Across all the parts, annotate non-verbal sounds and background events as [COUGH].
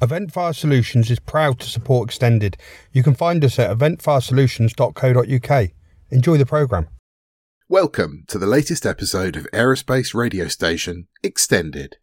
Event Fire Solutions is proud to support Extended. You can find us at eventfiresolutions.co.uk. Enjoy the programme. Welcome to the latest episode of Aerospace Radio Station Extended.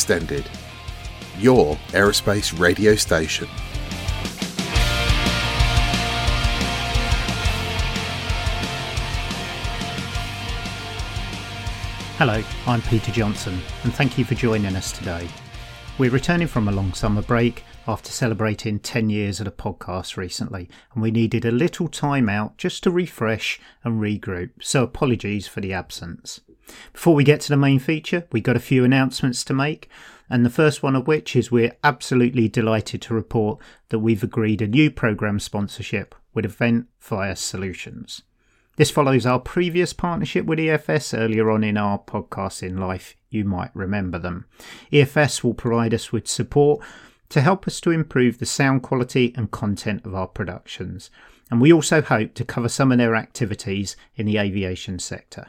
Extended, your aerospace radio station. Hello, I'm Peter Johnson, and thank you for joining us today. We're returning from a long summer break after celebrating 10 years of the podcast recently, and we needed a little time out just to refresh and regroup, so apologies for the absence. Before we get to the main feature, we've got a few announcements to make, and the first one of which is we're absolutely delighted to report that we've agreed a new program sponsorship with Event Fire Solutions. This follows our previous partnership with EFS earlier on in our podcasting life. You might remember them. EFS will provide us with support to help us to improve the sound quality and content of our productions. And we also hope to cover some of their activities in the aviation sector.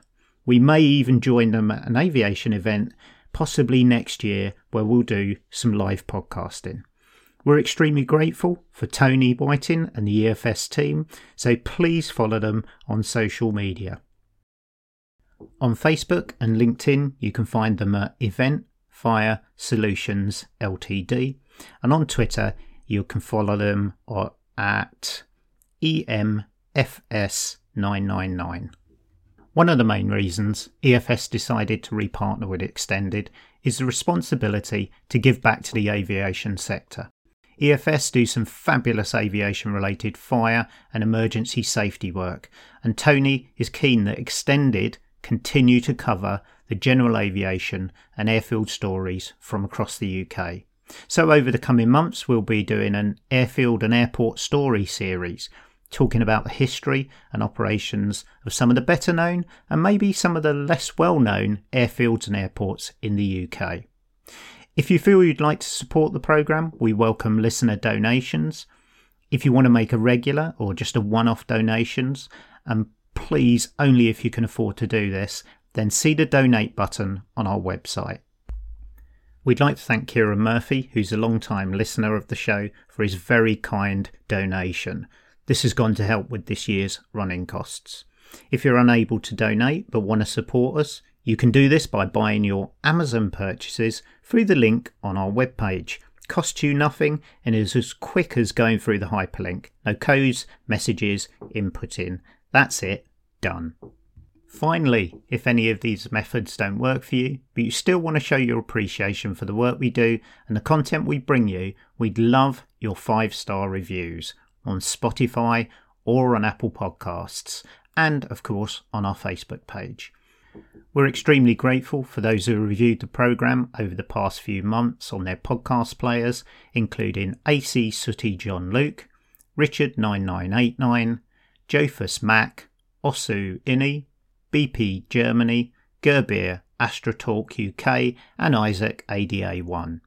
We may even join them at an aviation event, possibly next year, where we'll do some live podcasting. We're extremely grateful for Tony Whiting and the EFS team, so please follow them on social media. On Facebook and LinkedIn, you can find them at Event Fire Solutions Ltd, and on Twitter, you can follow them at EMFS999. One of the main reasons EFS decided to repartner with Extended is the responsibility to give back to the aviation sector. EFS do some fabulous aviation related fire and emergency safety work, and Tony is keen that Extended continue to cover the general aviation and airfield stories from across the UK. So, over the coming months, we'll be doing an airfield and airport story series, talking about the history and operations of some of the better known and maybe some of the less well known airfields and airports in the UK. If you feel you'd like to support the programme, we welcome listener donations. If you want to make a regular or just a one off donations, and please only if you can afford to do this, then see the donate button on our website. We'd like to thank Kieran Murphy, who's a long-time listener of the show, for his very kind donation. This has gone to help with this year's running costs. If you're unable to donate but want to support us, you can do this by buying your Amazon purchases through the link on our webpage. Costs you nothing and is as quick as going through the hyperlink. No codes, messages, input in. That's it, done. Finally, if any of these methods don't work for you, but you still want to show your appreciation for the work we do and the content we bring you, we'd love your five star reviews on Spotify or on Apple Podcasts, and of course on our Facebook page. We're extremely grateful for those who reviewed the programme over the past few months on their podcast players, including AC Sooty John Luke, Richard9989, Jophus Mac, Osu Inni, BP Germany, Gerbir Astrotalk UK, and Isaac ADA1.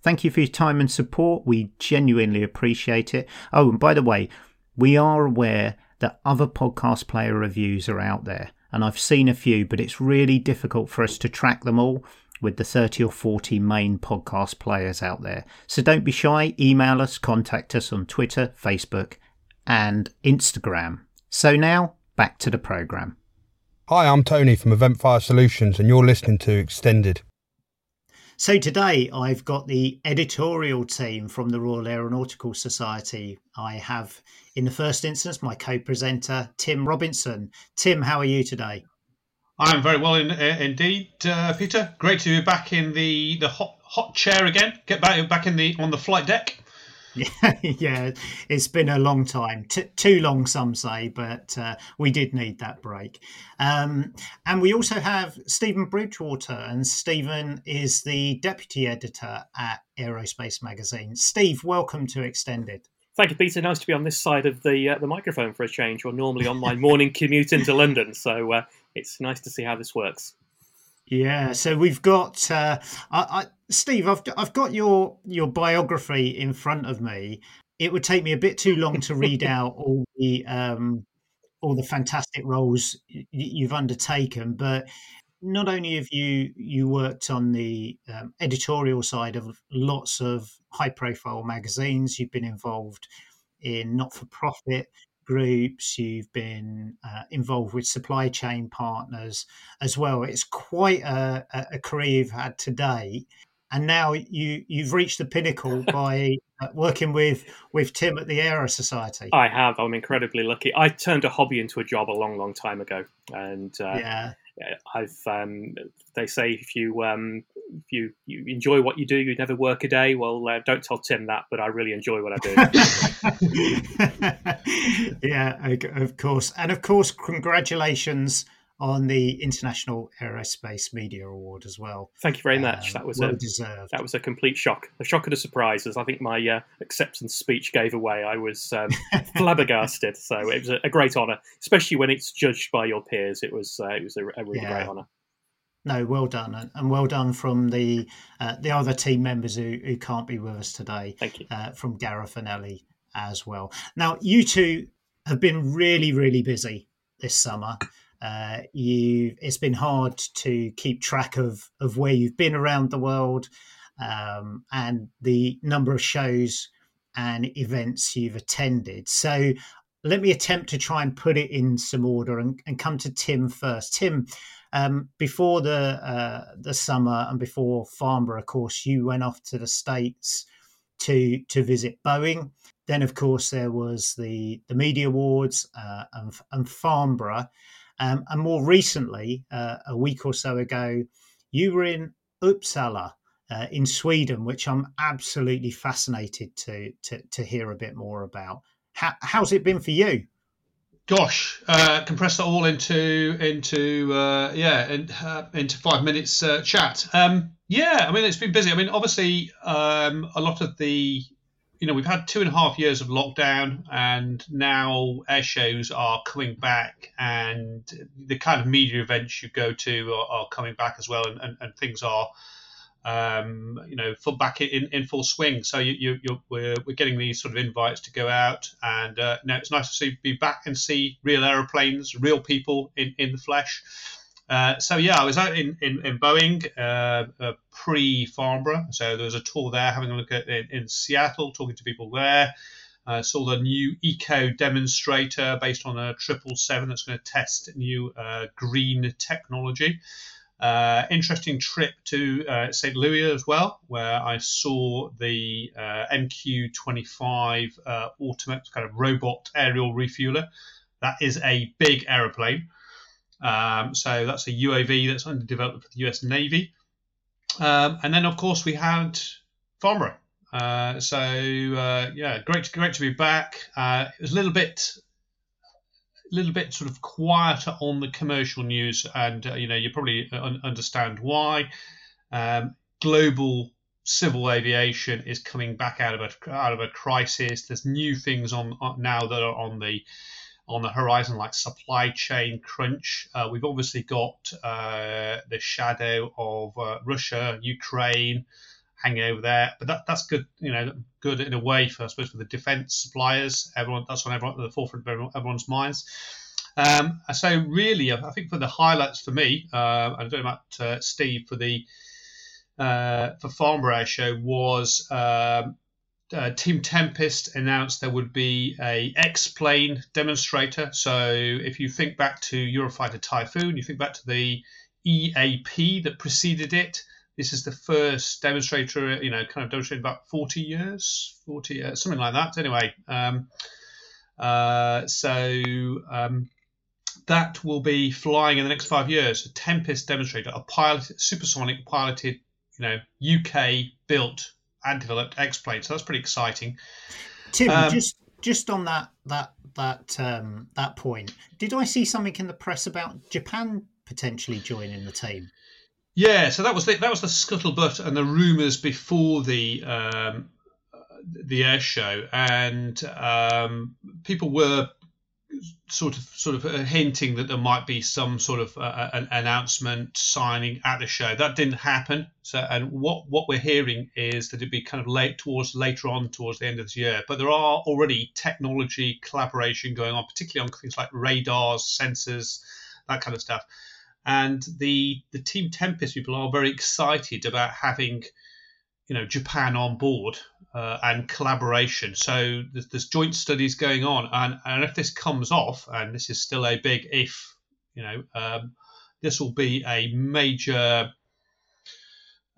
Thank you for your time and support. We genuinely appreciate it. Oh, and by the way, we are aware that other podcast player reviews are out there, and I've seen a few, but it's really difficult for us to track them all with the 30 or 40 main podcast players out there. So don't be shy, email us, contact us on Twitter, Facebook, and Instagram. So now, back to the programme. Hi, I'm Tony from Eventfire Solutions, and you're listening to Extended. So today I've got the editorial team from the Royal Aeronautical Society. I have, in the first instance, my co-presenter Tim Robinson. Tim, how are you today? I'm very well in, uh, indeed, uh, Peter. Great to be back in the, the hot hot chair again. Get back back in the on the flight deck. [LAUGHS] yeah, it's been a long time, T- too long, some say, but uh, we did need that break. Um, and we also have Stephen Bridgewater, and Stephen is the deputy editor at Aerospace Magazine. Steve, welcome to Extended. Thank you, Peter. Nice to be on this side of the uh, the microphone for a change. You're normally on my morning commute into London, so uh, it's nice to see how this works. Yeah, so we've got uh, I, I, Steve. I've I've got your your biography in front of me. It would take me a bit too long to read [LAUGHS] out all the um, all the fantastic roles you've undertaken, but not only have you you worked on the um, editorial side of lots of high profile magazines, you've been involved in not for profit groups, you've been uh, involved with supply chain partners as well. It's quite a, a career you've had today. And now you, you've reached the pinnacle [LAUGHS] by uh, working with, with Tim at the Aero Society. I have. I'm incredibly lucky. I turned a hobby into a job a long, long time ago. And uh, yeah. I've um, they say if you um, if you you enjoy what you do, you never work a day. Well, uh, don't tell Tim that, but I really enjoy what I do. [LAUGHS] yeah, of course, and of course, congratulations on the International Aerospace Media Award as well. Thank you very much. Um, that was well a, deserved. That was a complete shock, a shock and a surprise. As I think my uh, acceptance speech gave away, I was um, [LAUGHS] flabbergasted. So it was a, a great honour, especially when it's judged by your peers. It was uh, it was a, a really yeah. great honour. No, well done, and well done from the uh, the other team members who, who can't be with us today. Thank you. Uh, from Gareth and Ellie as well. Now, you two have been really, really busy this summer. Uh, you, it's been hard to keep track of of where you've been around the world um, and the number of shows and events you've attended. So, let me attempt to try and put it in some order and, and come to Tim first. Tim, um, before the uh, the summer and before Farnborough, of course, you went off to the states to to visit Boeing. Then, of course, there was the the media awards uh, and, and Farnborough, um, and more recently, uh, a week or so ago, you were in Uppsala. Uh, in Sweden, which I'm absolutely fascinated to, to to hear a bit more about. How, how's it been for you? Gosh, uh, compress that all into into uh, yeah in, uh, into five minutes uh, chat. Um, yeah, I mean it's been busy. I mean obviously um, a lot of the you know we've had two and a half years of lockdown and now air shows are coming back and the kind of media events you go to are, are coming back as well and, and, and things are um, you know, full back in, in full swing. So you, you, you're, we're, we're getting these sort of invites to go out, and uh, no, it's nice to see be back and see real aeroplanes, real people in, in the flesh. Uh, so yeah, I was out in in, in Boeing uh, uh, pre Farnborough, so there was a tour there, having a look at in, in Seattle, talking to people there. Uh, saw the new eco demonstrator based on a triple seven that's going to test new uh, green technology. Uh, interesting trip to St. Louis as well, where I saw the uh, MQ-25 uh, automatic kind of robot aerial refueler. That is a big aeroplane. Um, so that's a UAV that's under development for the US Navy. Um, and then, of course, we had Farnborough. Uh, so uh, yeah, great, great to be back. it was a little bit a little bit sort of quieter on the commercial news, and uh, you know you probably uh, un- understand why. Um, global civil aviation is coming back out of a out of a crisis. There's new things on, on now that are on the on the horizon, like supply chain crunch. Uh, we've obviously got uh, the shadow of uh, Russia, Ukraine hanging over there, but that, that's good. You know, good in a way for I suppose for the defence suppliers. Everyone that's on everyone the forefront of everyone, everyone's minds. Um, so really, I think for the highlights for me, uh, I don't know about uh, Steve for the uh, for Farnborough show was um, uh, Team Tempest announced there would be a X-plane demonstrator. So if you think back to Eurofighter Typhoon, you think back to the EAP that preceded it. This is the first demonstrator, you know, kind of demonstrated about 40 years, 40, uh, something like that. Anyway, um, uh, so um, that will be flying in the next five years. A Tempest demonstrator, a pilot, supersonic piloted, you know, UK built and developed X plane. So that's pretty exciting. Tim, um, just just on that that that um, that point, did I see something in the press about Japan potentially joining the team? Yeah, so that was the, that was the scuttlebutt and the rumours before the um, the air show, and um, people were sort of sort of uh, hinting that there might be some sort of uh, an announcement signing at the show. That didn't happen. So, and what what we're hearing is that it'd be kind of late towards later on towards the end of this year. But there are already technology collaboration going on, particularly on things like radars, sensors, that kind of stuff and the the Team Tempest people are very excited about having you know Japan on board uh, and collaboration. So there's, there's, joint studies going on, and and if this comes off, and this is still a big if, you know, um, this will be a major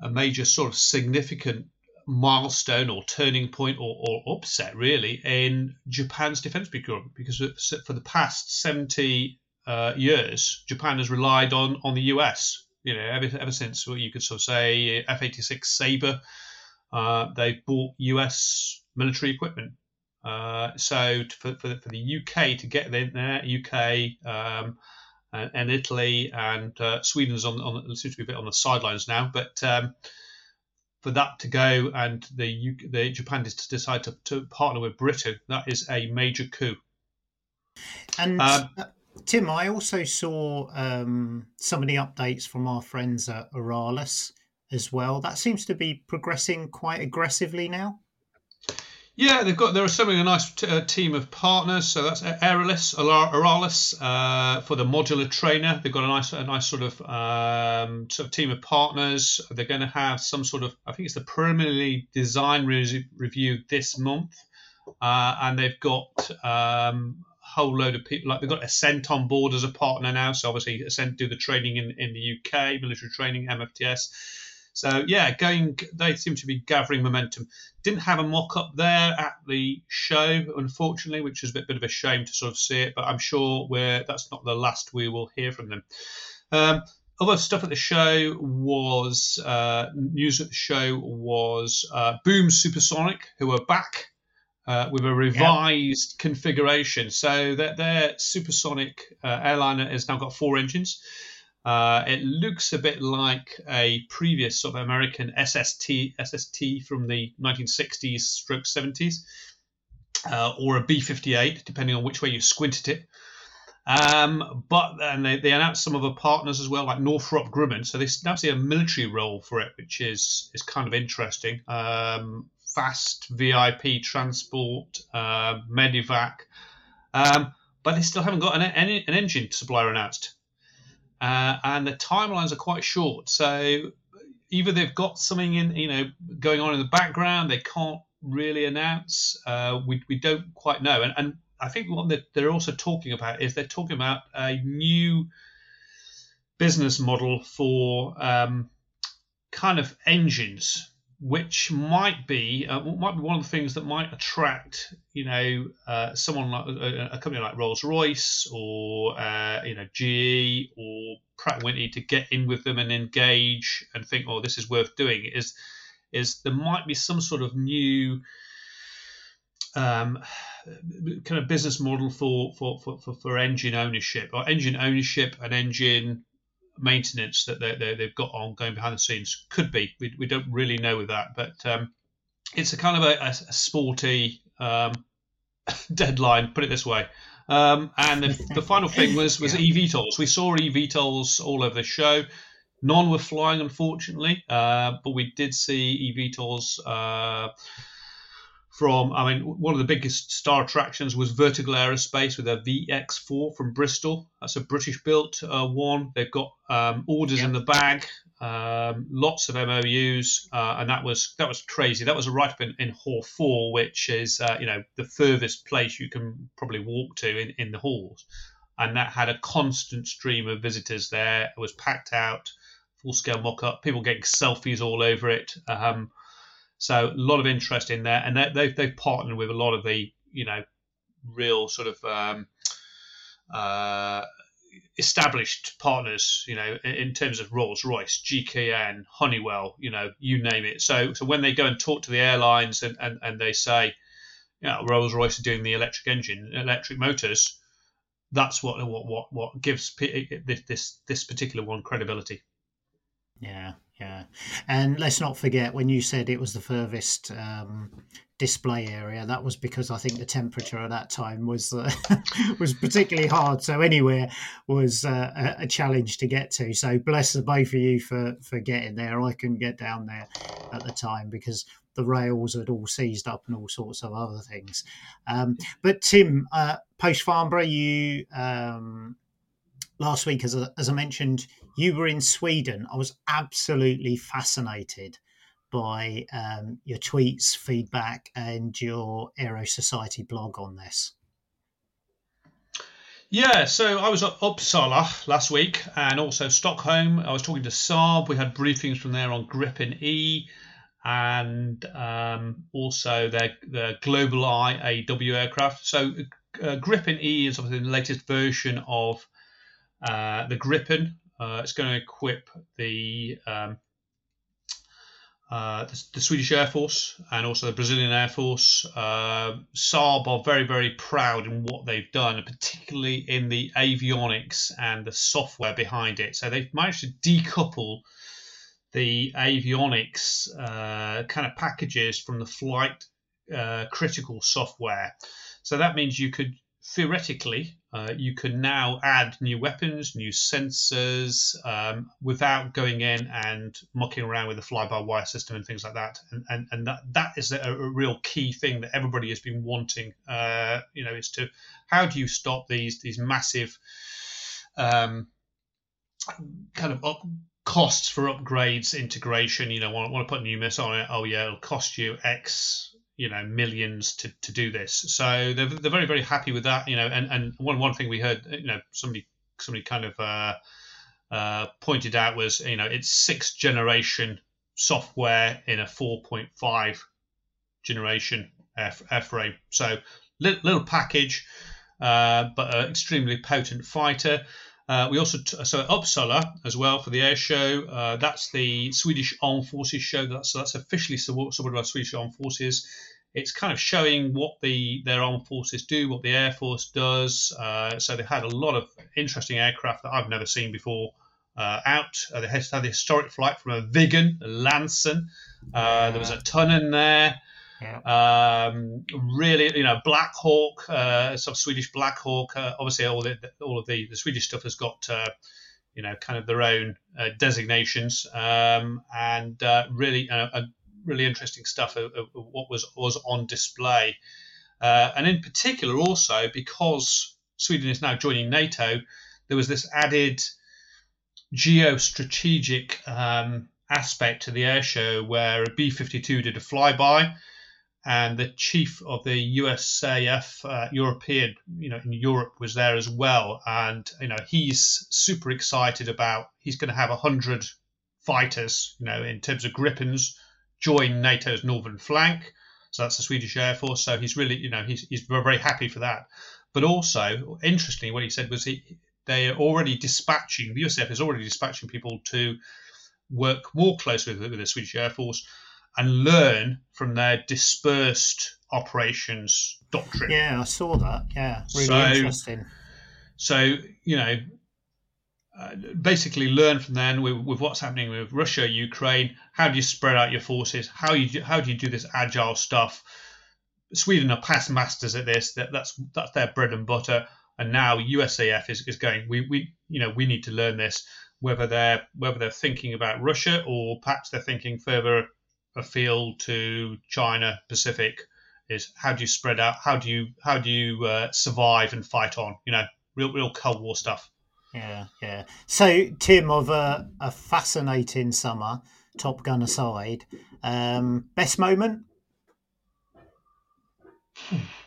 a major sort of significant milestone or turning point or, or upset really in Japan's defense procurement because for the past 70 uh, years, Japan has relied on on the US. You know, ever, ever since what you could sort of say F-86 Sabre, uh, they bought US military equipment. Uh, so for, for, for, the UK to get in there, UK um, and, and, Italy and uh, Sweden's on, on seems to be a bit on the sidelines now, but um, for that to go and the, UK, the Japan to decide to, to partner with Britain, that is a major coup. And um, Tim, I also saw um, some of the updates from our friends at Aeralis as well. That seems to be progressing quite aggressively now. Yeah, they've got they're assembling a nice uh, team of partners. So that's Aeralis, Aeralis uh, for the modular trainer. They've got a nice a nice sort of um, sort of team of partners. They're going to have some sort of I think it's the preliminary design re- review this month, uh, and they've got um, whole load of people. Like they've got Ascent on board as a partner now. So obviously Ascent do the training in, in the UK, military training, MFTS. So yeah, going they seem to be gathering momentum. Didn't have a mock up there at the show, unfortunately, which is a bit, bit of a shame to sort of see it. But I'm sure we're that's not the last we will hear from them. Um, other stuff at the show was uh, news at the show was uh, Boom Supersonic, who are back uh, with a revised configuration. So that their supersonic uh, airliner has now got four engines. Uh, it looks a bit like a previous sort of American SST SST from the 1960s stroke 70s, uh, or a B-58, depending on which way you squinted it. Um, but and they, they announced some of partners as well, like Northrop Grumman. So they now see a military role for it, which is is kind of interesting. Um, fast VIP transport, uh, Medivac, um, but they still haven't got an, an, an engine supplier announced. Uh, and the timelines are quite short. So either they've got something in, you know, going on in the background, they can't really announce. Uh, we, we don't quite know. And, and I think what they're also talking about is they're talking about a new business model for um, kind of engines which might be uh, might be one of the things that might attract you know uh, someone like a, a, company like Rolls Royce or uh, you know GE or Pratt Whitney to get in with them and engage and think oh this is worth doing. Is is there might be some sort of new um, kind of business model for, for, for, for engine ownership or engine ownership and engine maintenance that they, they, have got on going behind the scenes. Could be. We, we don't really know with that, but um, it's a kind of a, a, a sporty um, [LAUGHS] deadline, put it this way. Um, and the, the, final thing was was yeah. eVTOLs. We saw eVTOLs all over the show. None were flying, unfortunately, uh, but we did see eVTOLs. Uh, from, I mean, one of the biggest star attractions was Vertical Aerospace with their VX4 from Bristol. That's a British built uh, one. They've got um, orders yep. in the bag um, lots of MOUs, uh, and that was that was crazy. That was a right up in, in Hall Four, which is uh, you know the furthest place you can probably walk to in, in the halls, and that had a constant stream of visitors there. It was packed out, full scale mock up, people getting selfies all over it. Um, so a lot of interest in there, and they, they've they've partnered with a lot of the you know real sort of um, uh, established partners, you know, in, terms of Rolls Royce, GKN, Honeywell, you know, you name it. So, so when they go and talk to the airlines and, and, and they say, know, Rolls Royce are doing the electric engine, electric motors, that's what what what, what gives this, this this particular one credibility. Yeah, yeah, and let's not forget when you said it was the furthest um, display area. That was because I think the temperature at that time was uh, [LAUGHS] was particularly hard. So anywhere was uh, a, challenge to get to. So bless the both of you for for getting there. I couldn't get down there at the time because the rails had all seized up and all sorts of other things. Um, but Tim, uh, post Farnborough, you um, last week, as as I mentioned, you were in Sweden. I was absolutely fascinated by um, your tweets, feedback, and your Aero Society blog on this. Yeah, so I was at Uppsala last week and also Stockholm. I was talking to Saab. We had briefings from there on Gripen E and um, also their, their GlobalEye AW aircraft. So uh, Gripen E is obviously the latest version of uh, the Gripen. Uh, it's going to equip the um, uh, the, the, Swedish Air Force and also the Brazilian Air Force. Uh, Saab are very, very proud in what they've done, particularly in the avionics and the software behind it. So they've managed to decouple the avionics uh, kind of packages from the flight uh, critical software. So that means you could theoretically, uh, you can now add new weapons, new sensors, um, without going in and mucking around with the fly-by-wire system and things like that. And and, and that, that is a, a real key thing that everybody has been wanting. Uh, you know, is to how do you stop these these massive um, kind of up costs for upgrades, integration. You know, want, want to put new missile on it? Oh yeah, it'll cost you X you know millions to, to do this. So they're, they're very very happy with that. You know, and, and one one thing we heard, you know, somebody somebody kind of uh, uh, pointed out was you know it's sixth generation software in a 4.5 generation F, airframe. So little, little package, uh, but an extremely potent fighter. Uh, we also t- so Uppsala as well for the air show. Uh, that's the Swedish Armed Forces show. That's that's officially supported by Swedish Armed Forces. It's kind of showing what the their armed forces do, what the air force does. Uh, so they had a lot of interesting aircraft that I've never seen before uh, out. Uh, they had, had the historic flight from a Viggen, a Lansen. Uh, there was a ton in there. Um, really, you know, Black Hawk, uh, some Swedish Black Hawk. Uh, obviously, all the all of the, the Swedish stuff has got, uh, you know, kind of their own uh, designations, um, and uh, really, uh, really interesting stuff of, of, what was was on display, and in particular, also because Sweden is now joining NATO, there was this added geostrategic um, aspect to the air show where a B 52 did a flyby and the chief of the USAF uh, European, you know, in Europe was there as well, and you know he's super excited about he's going to have hundred fighters, you know, in terms of Gripens, join NATO's northern flank. So that's the Swedish Air Force. So he's really, you know, he's he's very, very happy for that. But also, interestingly, what he said was he they are already dispatching the USAF is already dispatching people to work more closely with, with the Swedish Air Force and learn from their dispersed operations doctrine. Yeah, I saw that. Yeah, really so, interesting. So you know, uh, basically learn from then with, with, what's happening with Russia, Ukraine. How do you spread out your forces? How you how do you do this agile stuff? Sweden are past masters at this. That, that's that's their bread and butter. And now USAF is, is going. We, we you know we need to learn this. Whether they're whether they're thinking about Russia or perhaps they're thinking further afield to China Pacific is how do you spread out? How do you how do you uh, survive and fight on? You know, real real Cold War stuff. Yeah, yeah. So, Tim, of a, a fascinating summer, Top Gun aside, um, best moment?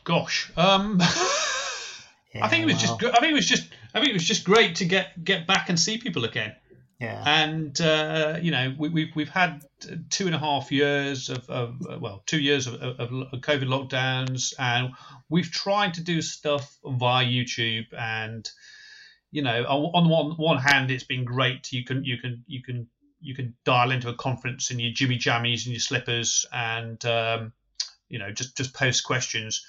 Gosh, um, yeah, [LAUGHS] I think it was well. just. I think it was just. I think it was just great to get get back and see people again. Yeah. And uh, you know, we, we've we've had two and a half years of, of well, two years of, of, of, COVID lockdowns, and we've tried to do stuff via YouTube. And you know, on one one hand, it's been great. You can you can you can you can dial into a conference in your jimmy jammies and your slippers, and um, you know, just just post questions.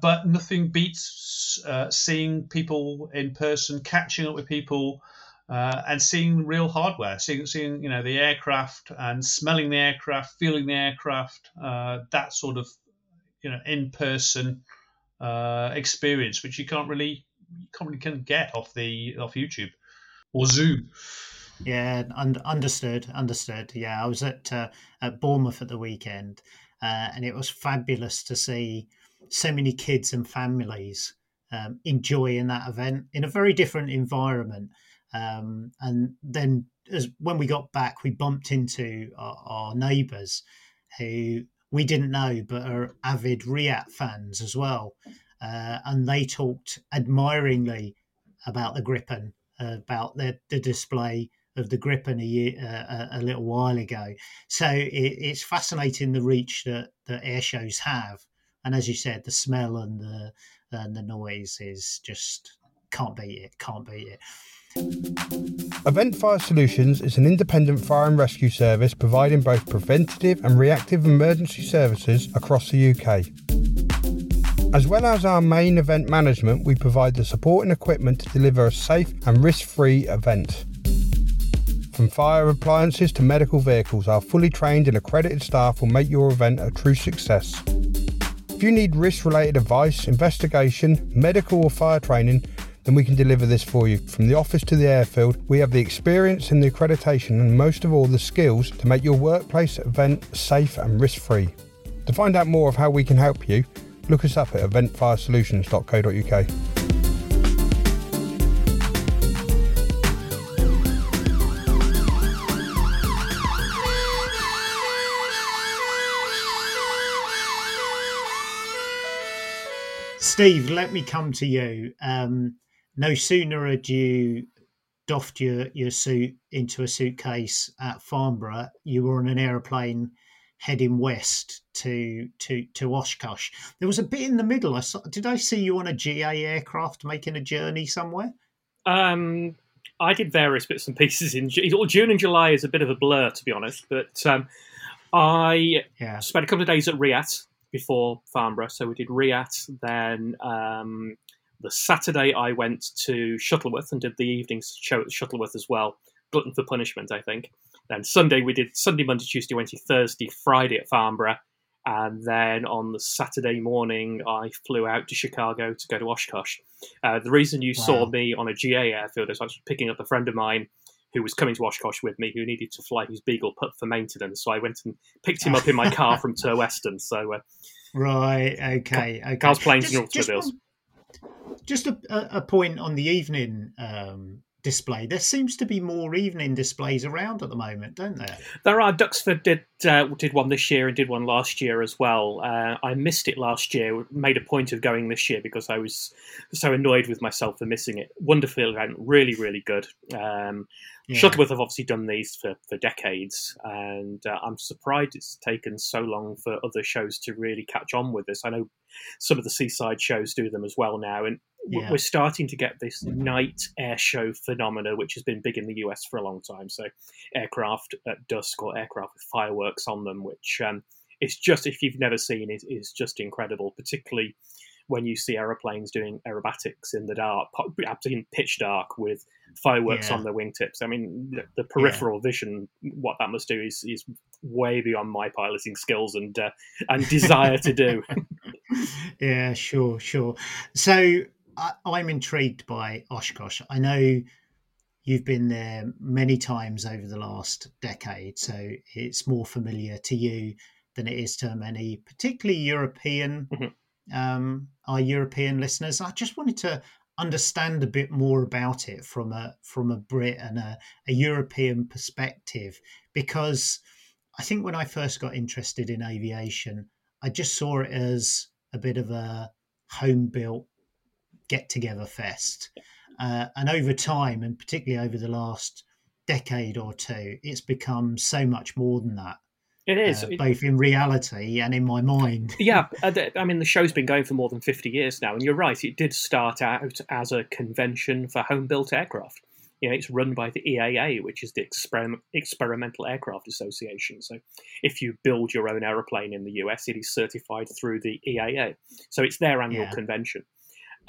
But nothing beats uh, seeing people in person, catching up with people uh, and seeing real hardware, seeing, seeing you know the aircraft and smelling the aircraft, feeling the aircraft, uh, that sort of you know in-person uh, experience, which you can't really you can't really can get off the off YouTube or Zoom. Yeah, un- understood, understood. Yeah, I was at uh, at Bournemouth at the weekend, uh, and it was fabulous to see so many kids and families um, enjoying that event in a very different environment. Um, and then as when we got back, we bumped into our, our neighbours who we didn't know, but are avid React fans as well. Uh, and they talked admiringly about the Gripen, about the, the display of the Gripen a, year, uh, a little while ago. So it, it's fascinating the reach that, that air shows have. And as you said, the smell and the and the noise is just can't beat it. Can't beat it. Event Fire Solutions is an independent fire and rescue service providing both preventative and reactive emergency services across the UK. As well as our main event management, we provide the support and equipment to deliver a safe and risk free event. From fire appliances to medical vehicles, our fully trained and accredited staff will make your event a true success. If you need risk related advice, investigation, medical or fire training, then we can deliver this for you. From the office to the airfield, we have the experience and the accreditation and most of all the skills to make your workplace event safe and risk free. To find out more of how we can help you, look us up at eventfiresolutions.co.uk. Steve, let me come to you. Um, no sooner had you doffed your, your suit into a suitcase at Farnborough, you were on an aeroplane heading west to to to Oshkosh. There was a bit in the middle. I saw, did I see you on a GA aircraft making a journey somewhere? Um, I did various bits and pieces in June and July is a bit of a blur to be honest, but um, I yeah. spent a couple of days at RIAT before Farnborough. So we did RIAT, then um, the Saturday I went to Shuttleworth and did the evening show at Shuttleworth as well. Glutton for Punishment, I think. Then Sunday we did Sunday, Monday, Tuesday, Wednesday, Thursday, Friday at Farnborough. And then on the Saturday morning, I flew out to Chicago to go to Oshkosh. Uh, the reason you wow. saw me on a GA airfield is I was picking up a friend of mine who was coming to Oshkosh with me, who needed to fly his Beagle Pup for maintenance. So I went and picked him up in my [LAUGHS] car from Turweston. So uh, right, okay, okay. Cars, planes, and automobiles just a, a point on the evening um, display. There seems to be more evening displays around at the moment, don't there? There are. Duxford did uh, did one this year and did one last year as well. Uh, I missed it last year. Made a point of going this year because I was so annoyed with myself for missing it. Wonderful event, really, really good. Um, yeah. Shuttleworth have obviously done these for, for decades, and uh, I'm surprised it's taken so long for other shows to really catch on with this. I know some of the seaside shows do them as well now, and yeah. we're starting to get this night air show phenomena, which has been big in the US for a long time. So, aircraft at dusk or aircraft with fireworks on them, which um, it's just if you've never seen it, is just incredible, particularly when you see aeroplanes doing aerobatics in the dark, in pitch dark with fireworks yeah. on their wingtips. I mean, the, the peripheral yeah. vision, what that must do is is way beyond my piloting skills and uh, and desire to do. [LAUGHS] [LAUGHS] yeah, sure, sure. So I, I'm intrigued by Oshkosh. I know you've been there many times over the last decade, so it's more familiar to you than it is to many, particularly European. Mm-hmm um, our European listeners. I just wanted to understand a bit more about it from a from a Brit and a, a European perspective because I think when I first got interested in aviation, I just saw it as a bit of a home built get together fest. Uh, and over time, and particularly over the last decade or two, it's become so much more than that. It is uh, both in reality and in my mind. [LAUGHS] yeah, uh, I mean the show's been going for more than fifty years now, and you're right. It did start out as a convention for home-built aircraft. You know, it's run by the EAA, which is the Exper- Experimental Aircraft Association. So, if you build your own aeroplane in the US, it is certified through the EAA. So, it's their annual yeah. convention,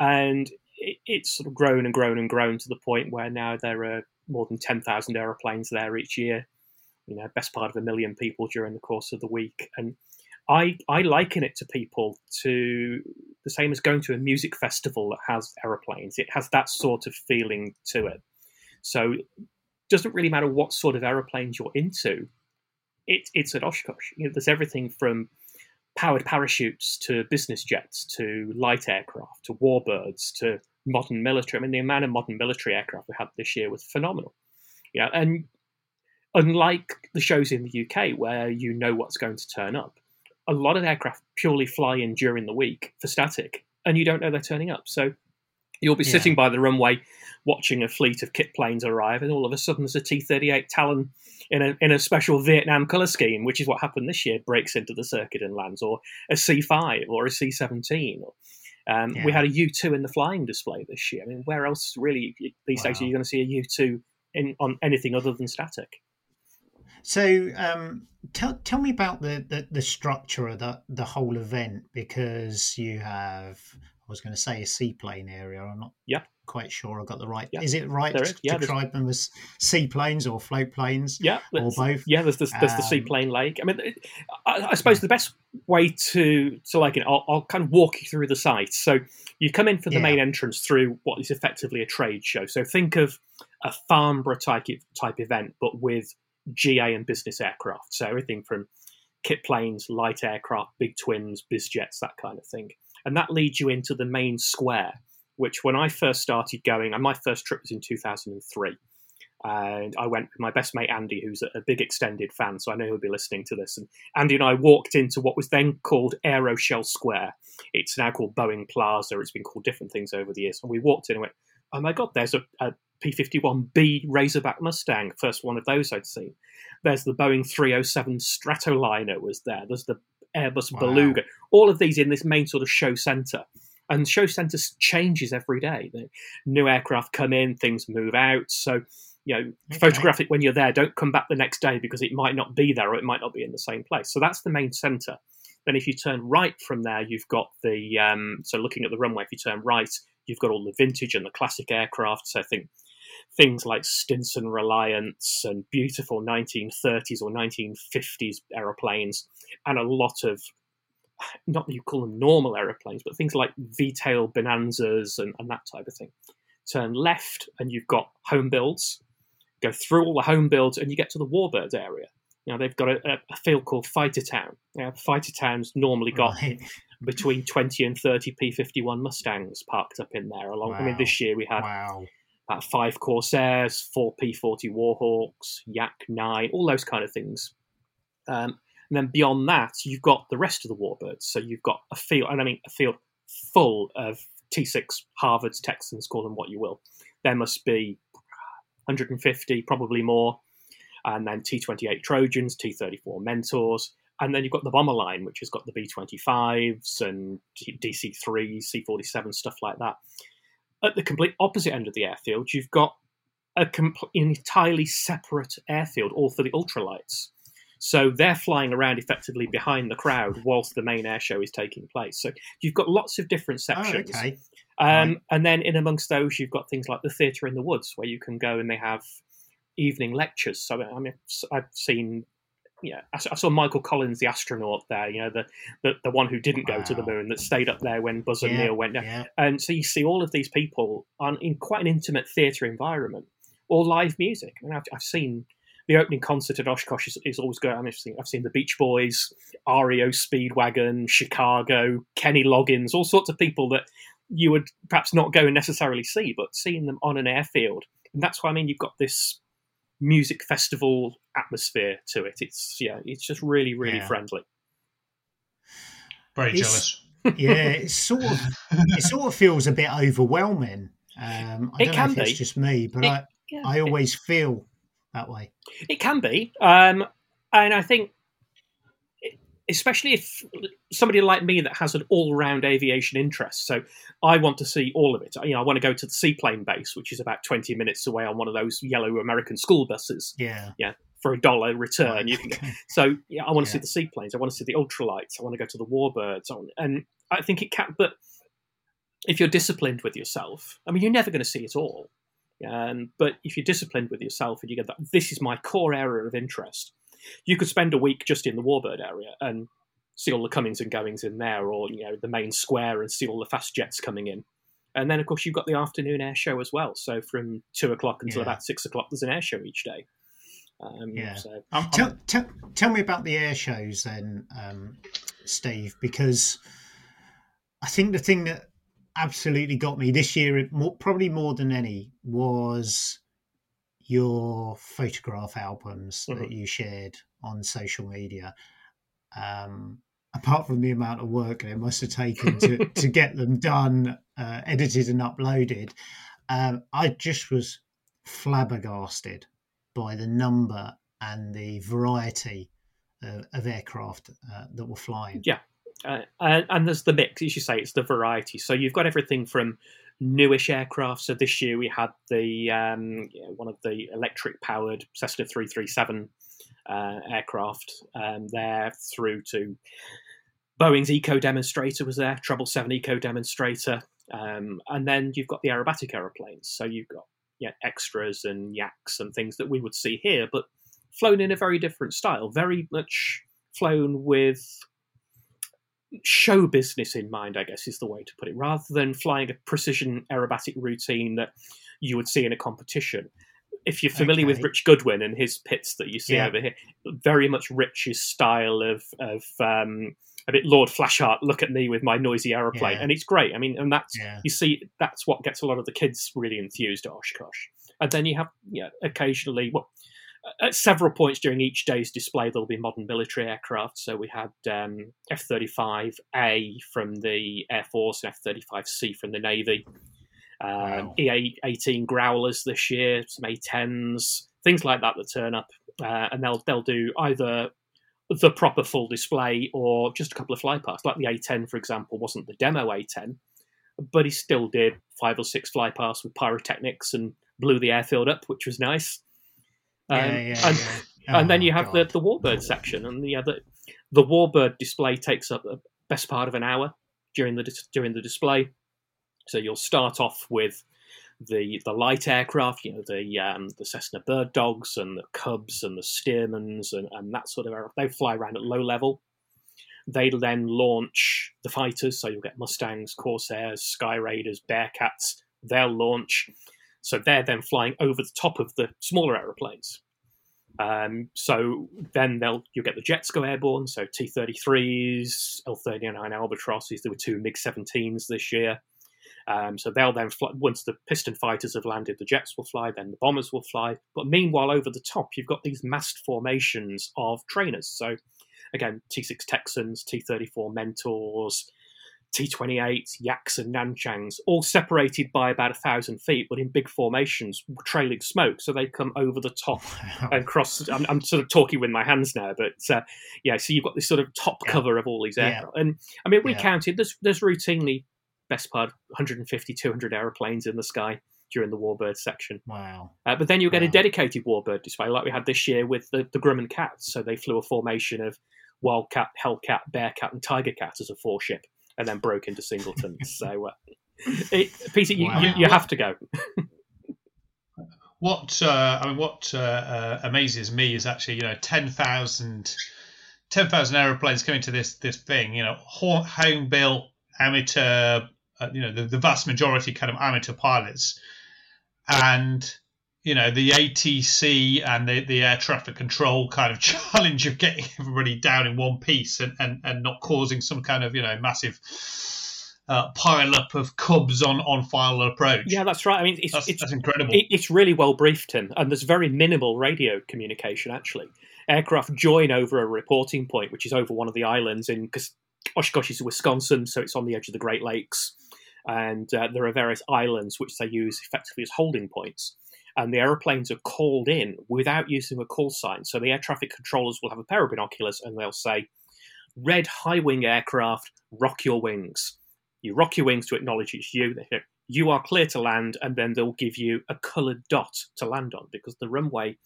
and it, it's sort of grown and grown and grown to the point where now there are more than ten thousand aeroplanes there each year you know, best part of a million people during the course of the week. And I, I liken it to people to the same as going to a music festival that has aeroplanes. It has that sort of feeling to it. So it doesn't really matter what sort of aeroplanes you're into. It, it's at Oshkosh. You know, there's everything from powered parachutes to business jets to light aircraft to warbirds to modern military. I mean, the amount of modern military aircraft we had this year was phenomenal. Yeah, and unlike the shows in the UK where you know what's going to turn up, a lot of aircraft purely fly in during the week for static, and you don't know they're turning up. So you'll be yeah. sitting by the runway watching a fleet of kit planes arrive, and all of a sudden there's a T 38 Talon in a, in a special Vietnam colour scheme, which is what happened this year, breaks into the circuit and lands, or a C 5 or a C 17. Um, yeah. We had a U 2 in the flying display this year. I mean, where else really these wow. days are you going to see a U 2 in, on anything other than static? So um, tell tell me about the, the, the structure of the the whole event because you have I was going to say a seaplane area. I'm not yeah. quite sure I got the right. Yeah. Is it right to yeah, describe them as seaplanes or float planes? Yeah, or both. Yeah, there's the, there's um, the seaplane lake. I mean, I, I, suppose the best way to to like it, I'll, I'll, kind of walk you through the site. So you come in for the main entrance through what is effectively a trade show. So think of a Farnborough type type event, but with GA and business aircraft. So everything from kit planes, light aircraft, big twins, biz jets, that kind of thing. And that leads you into the main square, which when I first started going, and my first trip was in 2003. And I went with my best mate Andy, who's a big extended fan, so I know he'll be listening to this. And Andy and I walked into what was then called Aeroshell Square. It's now called Boeing Plaza. It's been called different things over the years. And we walked in and went, oh my God, there's a, a P51B Razorback Mustang, first one of those I'd seen. There's the Boeing 307 Stratoliner was there. There's the Airbus wow. Beluga. All of these in this main sort of show centre. And show centre changes every day. The new aircraft come in, things move out. So, you know, okay. photograph it when you're there. Don't come back the next day because it might not be there or it might not be in the same place. So that's the main centre. Then if you turn right from there, you've got the um, so looking at the runway. If you turn right, you've got all the vintage and the classic aircraft. So I think things like Stinson Reliant and beautiful 1930s or 1950s aeroplanes, and a lot of not that you call them normal aeroplanes, but things like V-tail Bonanzas and, and that type of thing. Turn left, and you've got home builds. Go through all the home builds, and you get to the Warbirds area. Now they've got a, a field called Fighter Town. Now, Fighter Town's normally got right. between 20 and 30 P51 Mustangs parked up in there. Along, wow. I mean, this year we had wow. About five Corsairs, four P40 Warhawks, Yak 9, all those kind of things. Um, and then beyond that, you've got the rest of the Warbirds. So you've got a field, and I mean a field full of T6 Harvards, Texans, call them what you will. There must be 150, probably more, and then T28 Trojans, T34 Mentors, and then you've got the bomber line, which has got the B25s and DC3s, C47, stuff like that. At the complete opposite end of the airfield, you've got a compl- entirely separate airfield, all for the ultralights. So they're flying around effectively behind the crowd whilst the main air show is taking place. So you've got lots of different sections. Oh, okay. Um, right. And then in amongst those, you've got things like the theatre in the woods, where you can go and they have evening lectures. So I mean, I've seen yeah, I, saw Michael Collins, the astronaut, there. You know, the the, the one who didn't wow. go to the moon, that stayed up there when Buzz yeah, and Neil went down. Yeah. And so you see all of these people on in quite an intimate theatre environment, or live music. I mean, I've, I've seen the opening concert at Oshkosh is, is always good. I mean, I've seen, I've seen the Beach Boys, REO Speedwagon, Chicago, Kenny Loggins, all sorts of people that you would perhaps not go and necessarily see, but seeing them on an airfield, and that's why I mean you've got this music festival atmosphere to it. It's yeah, it's just really really yeah. friendly. Very it's, jealous. [LAUGHS] Yeah, it sort of it sort of feels a bit overwhelming. Um, I it don't know if be. it's just me, but it, I yeah, I always it, feel that way. It can be, um, and I think especially if somebody like me that has an all-round aviation interest. So i want to see all of it. You know i want to go to the seaplane base which is about 20 minutes away on one of those yellow american school buses. Yeah. Yeah for a dollar return. [LAUGHS] You can so yeah i want to yeah. see the seaplanes. I want to see the ultralights. I want to go to the warbirds. And i think it can but if you're disciplined with yourself i mean you're never going to see it all. Um, but if you're disciplined with yourself and you get that this is my core area of interest you could spend a week just in the Warbird area and see all the comings and goings in there, or you know the main square and see all the fast jets coming in. And then of course you've got the afternoon air show as well. So from two o'clock until yeah. about six o'clock, there's an air show each day. Um, yeah. So, um, tell, tell, tell me about the air shows then, um, Steve, because I think the thing that absolutely got me this year, more, probably more than any, was your photograph albums mm-hmm. that you shared on social media. Um, apart from the amount of work it must have taken to, [LAUGHS] to get them done, uh, edited, and uploaded, um, I just was flabbergasted by the number and the variety of, of aircraft uh, that were flying. Yeah. Uh, and, and there's the mix, as you say, it's the variety. So you've got everything from newish aircraft. So this year we had the um, one of the electric powered Cessna 337 uh, aircraft um, there through to Boeing's Eco demonstrator was there, Treble 7 Eco demonstrator. Um, and then you've got the aerobatic aeroplanes. So you've got yeah, extras and yaks and things that we would see here, but flown in a very different style, very much flown with show business in mind, I guess is the way to put it, rather than flying a precision aerobatic routine that you would see in a competition. If you're familiar okay. with Rich Goodwin and his Pitts that you see yeah. over here, very much Rich's style of of um, a bit Lord Flashheart. Look at me with my noisy aeroplane, yeah. and it's great. I mean, and that's yeah. you see that's what gets a lot of the kids really enthused at Oshkosh. And then you have yeah, occasionally well at several points during each day's display, there'll be modern military aircraft. So we had um, F 35A from the Air Force and F 35C from the Navy. Um, wow. E 18 Growlers this year, some A 10s, things like that that turn up. Uh, and they'll, they'll do either the proper full display or just a couple of flypasts. Like the A 10, for example, wasn't the demo A 10, but he still did five or six flypasts with pyrotechnics and blew the airfield up, which was nice. Um, yeah, yeah, and, yeah. Oh, and then you have the, the warbird section, and the other the warbird display takes up the best part of an hour during the during the display. So you'll start off with the the light aircraft, you know, the um, the Cessna Bird Dogs and the Cubs and the Stearmans and, and that sort of aircraft. They fly around at low level. They then launch the fighters, so you'll get Mustangs, Corsairs, Sky Raiders, Bearcats. They'll launch, so they're then flying over the top of the smaller aeroplanes. Um, so then they'll you'll get the jets go airborne. So T-33s, L-39 Albatrosses. There were two MiG-17s this year. Um, so they'll then fly, once the piston fighters have landed, the jets will fly. Then the bombers will fly. But meanwhile, over the top, you've got these massed formations of trainers. So again, T6 Texans, T-34 Mentors, T28s, Yaks, and Nanchangs, all separated by about a thousand feet, but in big formations, trailing smoke. So they come over the top wow. and cross. I'm, I'm, sort of talking with my hands now, but uh, yeah. So you've got this sort of top yeah. cover of all these aircraft, yeah. and I mean, we yeah. counted. There's there's routinely best part 150, 200 aeroplanes in the sky during the Warbird section. Wow. Uh, but then you'll get wow. a dedicated Warbird display like we had this year with the, the Grumman Cats. So they flew a formation of Wildcat, Hellcat, Bearcat, and Tigercat as a four ship and then broke into singletons. [LAUGHS] so, uh, it, Peter, you, wow. you, you, have to go. [LAUGHS] what uh, I mean, what uh, uh, amazes me is actually you know 10,000 10, aeroplanes coming to this this thing. You know, home built amateur. Uh, you know, the, the vast majority kind of amateur pilots, and you know the ATC and the, the air traffic control kind of [LAUGHS] challenge of getting everybody down in one piece and, and, and not causing some kind of you know massive uh, pile up of cubs on on final approach. Yeah, that's right. I mean, it's that's, it's, that's incredible. It, it's really well briefed, Tim, and there's very minimal radio communication actually. Aircraft join over a reporting point, which is over one of the islands in because Oshkosh is Wisconsin, so it's on the edge of the Great Lakes, and uh, there are various islands which they use effectively as holding points. And the aeroplanes are called in without using a call sign. So the air traffic controllers will have a pair of binoculars and they'll say, Red high wing aircraft, rock your wings you rock your wings to acknowledge it's you. You are clear to land, and then they'll give you a coloured dot to land on because the runway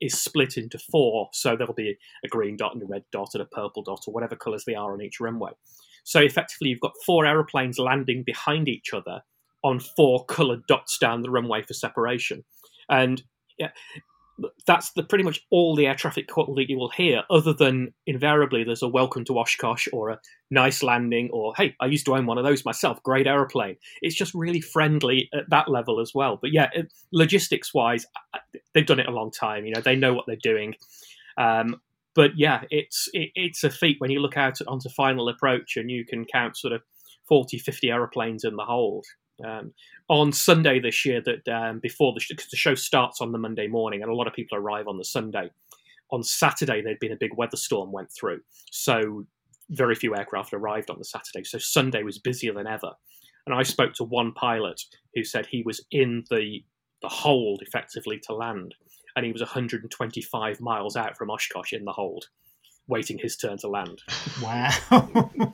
is split into four. So there'll be a green dot and a red dot and a purple dot or whatever colours they are on each runway. So effectively, you've got four aeroplanes landing behind each other on four coloured dots down the runway for separation. And yeah, that's the pretty much all the air traffic call that you will hear, other than invariably there's a welcome to Oshkosh or a nice landing or hey, I used to own one of those myself, great aeroplane. It's just really friendly at that level as well. But yeah, logistics wise, they've done it a long time. You know, they know what they're doing. Um, but yeah, it's it, it's a feat when you look out onto final approach and you can count sort of 40, 50 aeroplanes in the hold. Um, on Sunday this year, that um, before the, sh- the show starts on the Monday morning, and a lot of people arrive on the Sunday. On Saturday, there'd been a big weather storm went through, so very few aircraft arrived on the Saturday. So Sunday was busier than ever. And I spoke to one pilot who said he was in the the hold effectively to land, and he was 125 miles out from Oshkosh in the hold, waiting his turn to land. Wow. [LAUGHS]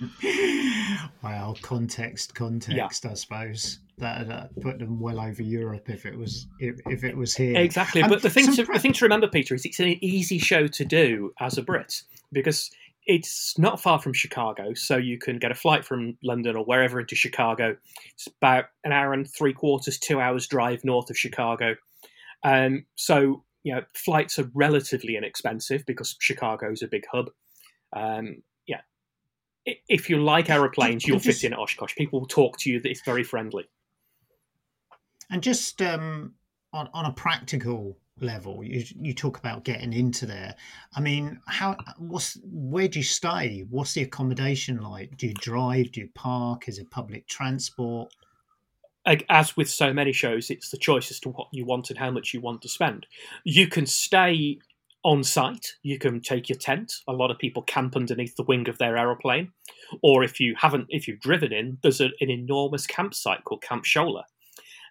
[LAUGHS] well, context, context. Yeah. I suppose that uh, put them well over Europe if it was if, if it was here. Exactly, but the thing to, the thing to remember, Peter, is it's an easy show to do as a Brit because it's not far from Chicago, so you can get a flight from London or wherever into Chicago. It's about an hour and three quarters, two hours drive north of Chicago. Um, so you know, flights are relatively inexpensive because Chicago is a big hub. Um, if you like aeroplanes, you'll just, fit in at Oshkosh. People will talk to you. that It's very friendly. And just um, on on a practical level, you you talk about getting into there. I mean, how what's where do you stay? What's the accommodation like? Do you drive? Do you park? Is it public transport? As with so many shows, it's the choice as to what you want and how much you want to spend. You can stay on site. You can take your tent. A lot of people camp underneath the wing of their aeroplane. Or if you haven't, if you've driven in, there's a, an enormous campsite called Camp Scholler.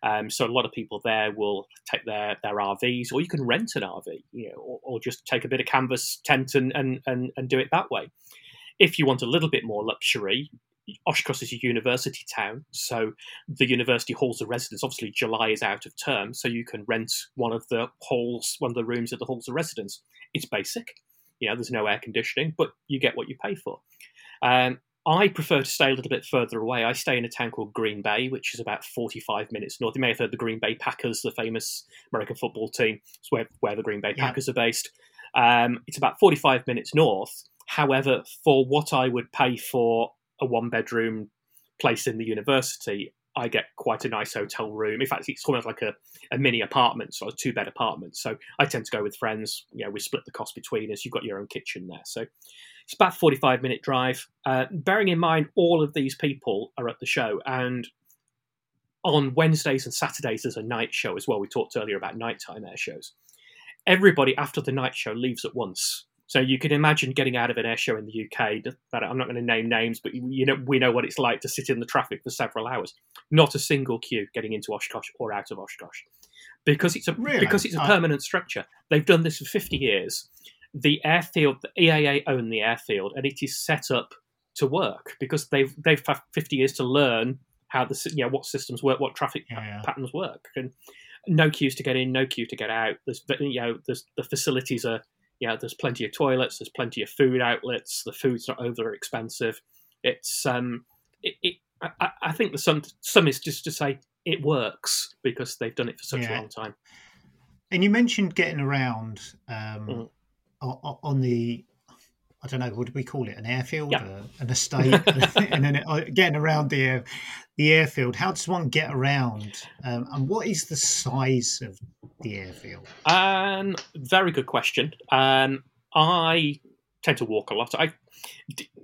Um, so a lot of people there will take their, their RVs, or you can rent an RV, you know, or, or just take a bit of canvas tent and, and, and, and do it that way. If you want a little bit more luxury, Oshkosh is a university town, so the university halls of residence. Obviously, July is out of term, so you can rent one of the halls, one of the rooms at the halls of residence. It's basic, you know. There's no air conditioning, but you get what you pay for. Um, I prefer to stay a little bit further away. I stay in a town called Green Bay, which is about 45 minutes north. You may have heard the Green Bay Packers, the famous American football team. It's where, where the Green Bay Packers are based. Um, it's about 45 minutes north. However, for what I would pay for a one bedroom place in the university, I get quite a nice hotel room. In fact, it's almost like a, a mini apartment, so a two bed apartment. So I tend to go with friends. You know, we split the cost between us. You've got your own kitchen there. So it's about 45 minute drive. Uh, bearing in mind, all of these people are at the show. And on Wednesdays and Saturdays, there's a night show as well. We talked earlier about nighttime air shows. Everybody after the night show leaves at once. So you can imagine getting out of an air show in the UK. That I'm not going to name names, but you know we know what it's like to sit in the traffic for several hours. Not a single queue getting into Oshkosh or out of Oshkosh, because it's a really? because it's a permanent structure. They've done this for 50 years. The airfield, the EAA own the airfield, and it is set up to work because they've they've had 50 years to learn how the you know what systems work, what traffic yeah. patterns work, and no queues to get in, no queue to get out. There's you know there's the facilities are yeah, there's plenty of toilets, there's plenty of food outlets. The food's not over expensive. It's um, it, it I, I, think the some some is just to say it works because they've done it for such yeah. a long time. And you mentioned getting around um, mm. on the I don't know what do we call it an airfield, yeah. uh, an estate, [LAUGHS] and then uh, getting around the the airfield. How does one get around, um, and what is the size of the airfield? Um, very good question. Um, I tend to walk a lot. I,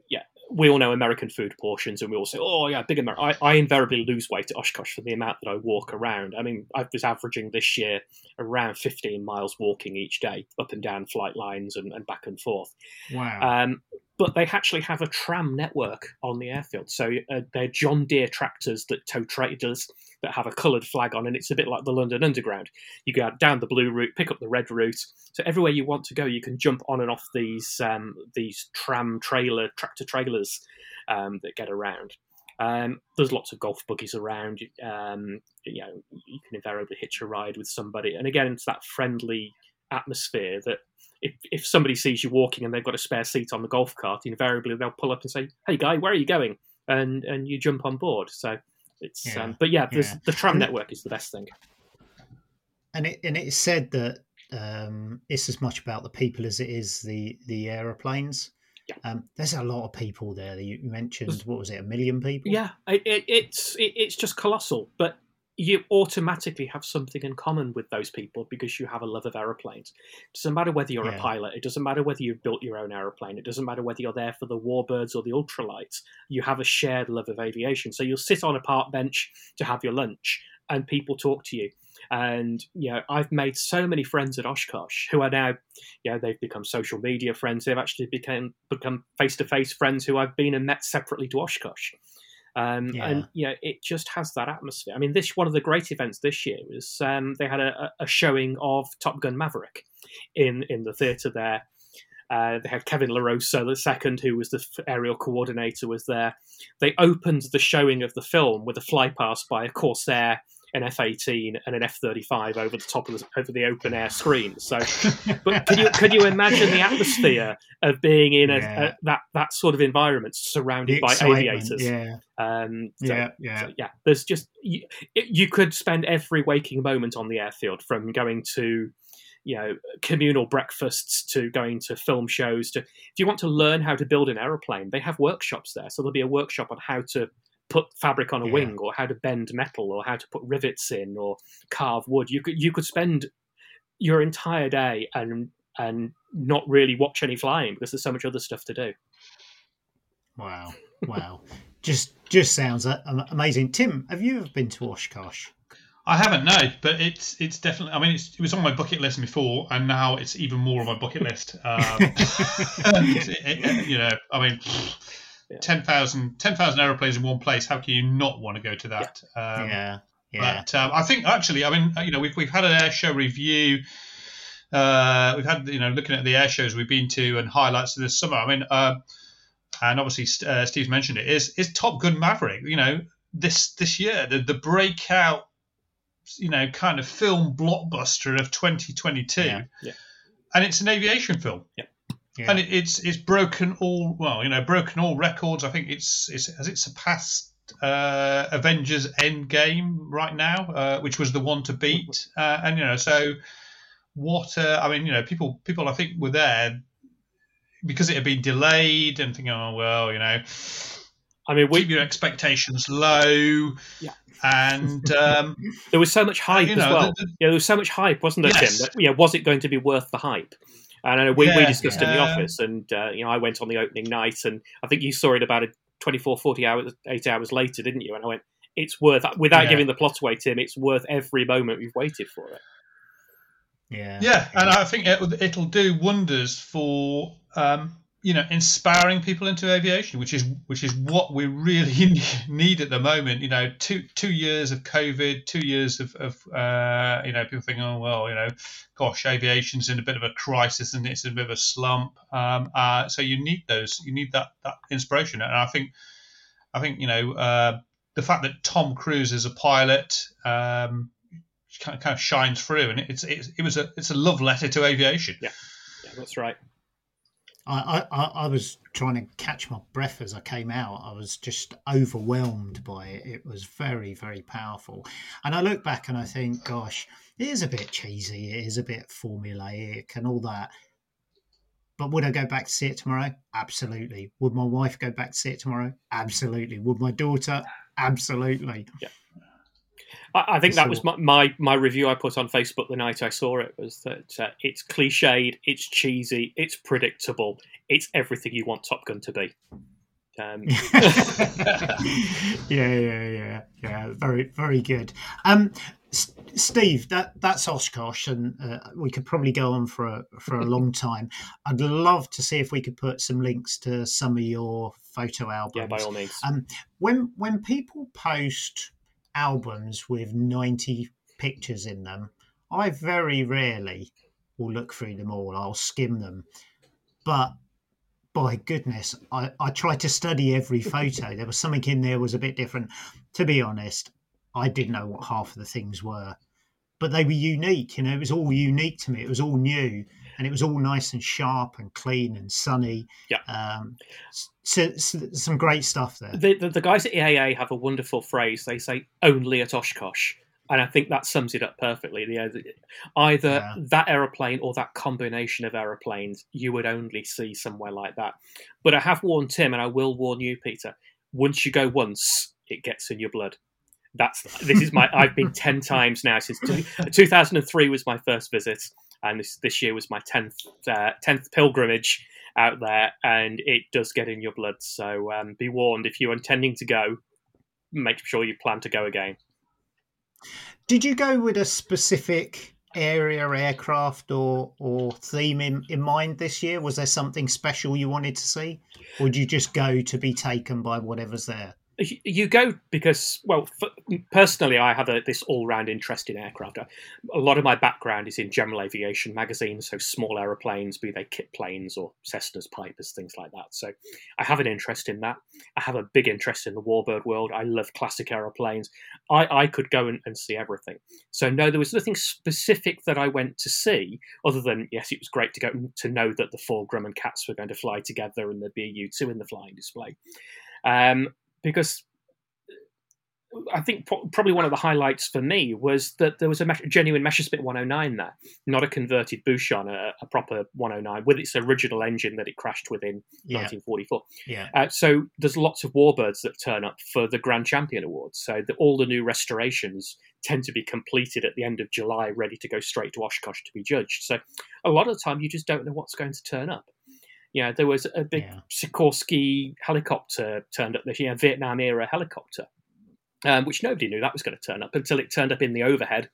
yeah, we all know American food portions, and we all say, "Oh yeah, big American." I, I invariably lose weight at Oshkosh for the amount that I walk around. I mean, I was averaging this year around 15 miles walking each day, up and down flight lines and, and back and forth. Wow. Um, but they actually have a tram network on the airfield. So uh, they're John Deere tractors that tow trailers that have a coloured flag on, and it's a bit like the London Underground. You go down the blue route, pick up the red route. So everywhere you want to go, you can jump on and off these um, these tram trailer tractor trailers um, that get around. Um, there's lots of golf buggies around. Um, you know, you can invariably hitch a ride with somebody, and again, it's that friendly atmosphere that if, if somebody sees you walking and they've got a spare seat on the golf cart, invariably they'll pull up and say, "Hey, guy, where are you going?" and and you jump on board. So it's yeah. Um, but yeah, yeah. the tram network is the best thing. And it and it's said that um, it's as much about the people as it is the the aeroplanes. Yeah. Um, there's a lot of people there. You mentioned what was it, a million people? Yeah, it, it, it's it, it's just colossal. But you automatically have something in common with those people because you have a love of aeroplanes. It doesn't matter whether you're yeah. a pilot, it doesn't matter whether you've built your own aeroplane, it doesn't matter whether you're there for the warbirds or the ultralights. You have a shared love of aviation. So you'll sit on a park bench to have your lunch and people talk to you. And you know, I've made so many friends at Oshkosh who are now, you know, they've become social media friends. They've actually become become face to face friends who I've been and met separately to Oshkosh. Um, yeah. And you know, it just has that atmosphere. I mean, this one of the great events this year was um, they had a, a, showing of Top Gun Maverick in in the theatre there. Uh, they had Kevin LaRosa, the second, who was the aerial coordinator, was there. They opened the showing of the film with a flypast by a Corsair an F-18 and an F-35 over the top of the, over the open air screen. So, [LAUGHS] but could you could you imagine the atmosphere of being in a, yeah. a that that sort of environment surrounded by aviators? Yeah, um, so, yeah, yeah, so, yeah. There's just you, you could spend every waking moment on the airfield from going to you know communal breakfasts to going to film shows to if you want to learn how to build an aeroplane they have workshops there so there'll be a workshop on how to put fabric on a yeah. wing or how to bend metal or how to put rivets in or carve wood you could you could spend your entire day and and not really watch any flying because there's so much other stuff to do wow wow [LAUGHS] just just sounds amazing tim have you ever been to oshkosh I haven't, no, but it's it's definitely. I mean, it was on my bucket list before, and now it's even more on my bucket list. Um, [LAUGHS] [LAUGHS] it, it, you know, I mean, yeah. 10,000 10, aeroplanes in one place. How can you not want to go to that? Yeah. Um, yeah. yeah. But um, I think actually, I mean, you know, we've, we've had an air show review. Uh, we've had, you know, looking at the air shows we've been to and highlights of this summer. I mean, uh, and obviously uh, Steve's mentioned it is is Top Gun Maverick. You know, this this year the the breakout, you know, kind of film blockbuster of 2022. Yeah. yeah. And it's an aviation film. Yeah. Yeah. And it, it's it's broken all well, you know, broken all records. I think it's, it's has it surpassed uh, Avengers Endgame right now, uh, which was the one to beat. Uh, and you know, so what? Uh, I mean, you know, people people I think were there because it had been delayed and thinking, oh well, you know. I mean, we, keep your expectations low. Yeah. And um, there was so much hype you know, as well. The, the, yeah, there was so much hype, wasn't there, yes. Tim? That, yeah, was it going to be worth the hype? And I know we, yeah, we discussed yeah. in the office, and uh, you know, I went on the opening night, and I think you saw it about a 24, 40 hours, eight hours later, didn't you? And I went, it's worth without yeah. giving the plot away, Tim. It's worth every moment we've waited for it. Yeah, yeah, and I think it, it'll do wonders for um, you know inspiring people into aviation which is which is what we really [LAUGHS] need at the moment. You know two two years of covid two years of, of uh, you know people thinking oh well you know gosh aviation's in a bit of a crisis and it's in a bit of a slump. Um, uh, so you need those you need that that inspiration. And i think i think you know uh, the fact that tom cruise is a pilot um, kind of, kind of shines through and it's, it's it was a it's a love letter to aviation. Yeah. Yeah that's right I, I, I was trying to catch my breath as I came out. I was just overwhelmed by it. It was very, very powerful. And I look back and I think, gosh, it is a bit cheesy. It is a bit formulaic and all that. But would I go back to see it tomorrow? Absolutely. Would my wife go back to see it tomorrow? Absolutely. Would my daughter? Absolutely. Yeah. I, I think that was my, my, my review I put on Facebook the night I saw it was that uh, it's cliched, it's cheesy, it's predictable, it's everything you want Top Gun to be. Um, [LAUGHS] yeah, yeah, yeah, yeah. Very, very good. Um, S- Steve, that that's Oshkosh, and uh, we could probably go on for a, for a long [LAUGHS] time. I'd love to see if we could put some links to some of your photo albums. Yeah, by all means. Um, when when people post albums with ninety pictures in them, I very rarely will look through them all. I'll skim them, but by goodness, I, I tried to study every [LAUGHS] photo. there was something in there was a bit different. To be honest, I didn't know what half of the things were, but they were unique. You know, it was all unique to me. It was all new, and it was all nice and sharp and clean and sunny. Yeah. Um, so, so, some great stuff there. The, the, the guys at EAA have a wonderful phrase. They say only at Oshkosh and I think that sums it up perfectly. The, either yeah. that aeroplane or that combination of aeroplanes, you would only see somewhere like that. But I have warned Tim, and I will warn you, Peter. Once you go once, it gets in your blood. That's this is my. I've been ten [LAUGHS] times now since two thousand and three was my first visit, and this this year was my tenth uh, tenth pilgrimage out there, and it does get in your blood. So um, be warned if you're intending to go, make sure you plan to go again. Did you go with a specific area, aircraft, or or theme in, in mind this year? Was there something special you wanted to see, or did you just go to be taken by whatever's there? You go because well personally i have a, this all-round interest in aircraft. A lot of my background is in general aviation magazines so small aeroplanes be they kit planes or cessnas pipers things like that. So i have an interest in that. I have a big interest in the warbird world. I love classic aeroplanes. I, I could go and, and see everything. So no there was nothing specific that i went to see other than yes it was great to go to know that the four grumman cats were going to fly together and there'd be a u2 in the flying display. Um, because I think probably one of the highlights for me was that there was a genuine Messerschmitt 109 there, not a converted Buchón, a, a, proper 109 with its original engine that it crashed with in yeah. 1944. Yeah. Uh, so there's lots of warbirds that turn up for the Grand Champion Awards. So the, all the new restorations tend to be completed at the end of July, ready to go straight to Oshkosh to be judged. So a lot of the time, you just don't know what's going to turn up. You know, there was a big yeah. Sikorsky helicopter turned up this year, Vietnam era helicopter, um, which nobody knew that was going to turn up until it turned up in the overhead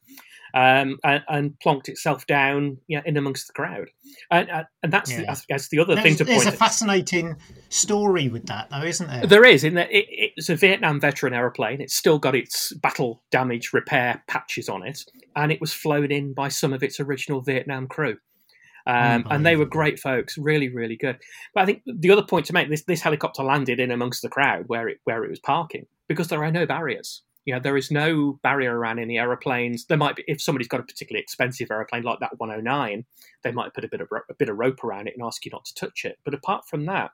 um, and, and, plonked itself down you know, in amongst the crowd. And, uh, and that's, yeah. the, that's the other there's, thing to there's point. There's a fascinating story with that, though, isn't there? There is. In that it, it's a Vietnam veteran aeroplane. It's still got its battle damage repair patches on it, and it was flown in by some of its original Vietnam crew. Um, and they were great folks, really, really good. But I think the other point to make this this helicopter landed in amongst the crowd where it where it was parking because there are no barriers. You know, there is no barrier around any aeroplanes. There might be if somebody's got a particularly expensive aeroplane like that 109, they might put a bit of a bit of rope around it and ask you not to touch it. But apart from that,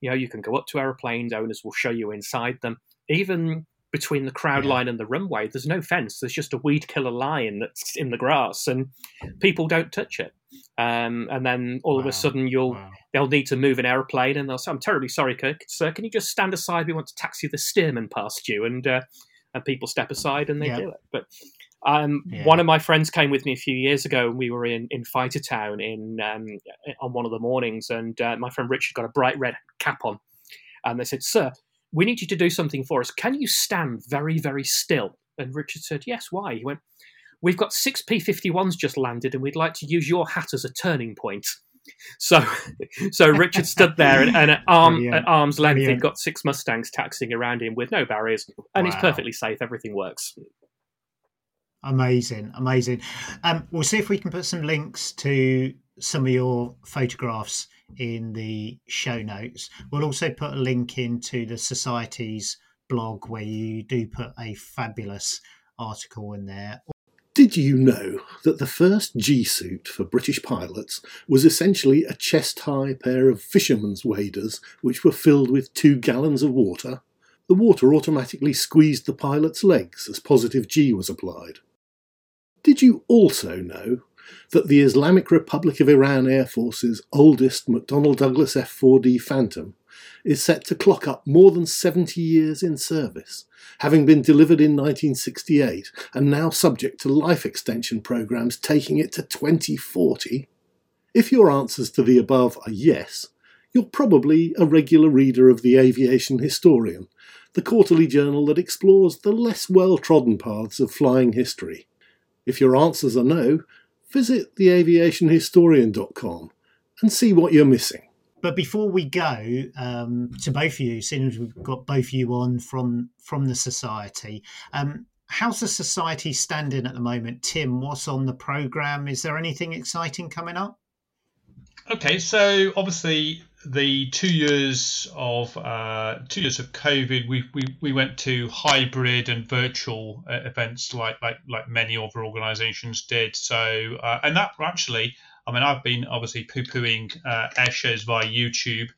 you know, you can go up to aeroplanes. Owners will show you inside them. Even between the crowd yeah. line and the runway, there's no fence. There's just a weed killer line that's in the grass, and people don't touch it. Um, and then all wow. of a sudden, you'll wow. they'll need to move an airplane, and they'll say, "I'm terribly sorry, Kirk, sir. Can you just stand aside? We want to taxi the Stearman past you." And uh, and people step aside and they yeah. do it. But um, yeah. one of my friends came with me a few years ago, and we were in in Fighter Town in um, on one of the mornings, and uh, my friend Richard got a bright red cap on, and they said, "Sir." we need you to do something for us. Can you stand very, very still? And Richard said, Yes, why? He went, We've got six P 51s just landed, and we'd like to use your hat as a turning point. So, [LAUGHS] so Richard stood there, and, and at, [LAUGHS] arm, at arm's length, Brilliant. he'd got six Mustangs taxiing around him with no barriers, and wow. he's perfectly safe. Everything works. Amazing, amazing. Um, we'll see if we can put some links to some of your photographs in the show notes. We'll also put a link into the Society's blog where you do put a fabulous article in there. Did you know that the first G suit for British pilots was essentially a chest high pair of fisherman's waders which were filled with two gallons of water? The water automatically squeezed the pilot's legs as positive G was applied. Did you also know that the Islamic Republic of Iran Air Force's oldest McDonnell Douglas F 4D Phantom is set to clock up more than 70 years in service, having been delivered in 1968 and now subject to life extension programs taking it to 2040? If your answers to the above are yes, You're probably a regular reader of the Aviation Historian, the quarterly journal that explores the less well trodden paths of flying history. If your answers are no, visit theaviationhistorian.com and see what you're missing. But before we go um, to both of you, since we've got both of you on from from the society, um, how's the society standing at the moment? Tim, what's on the program? Is there anything exciting coming up? Okay, so obviously the two years of uh, two years of COVID, we, we, we went to hybrid and virtual uh, events like like like many other organisations did. So uh, and that actually, I mean, I've been obviously poo pooing uh, air shows via YouTube,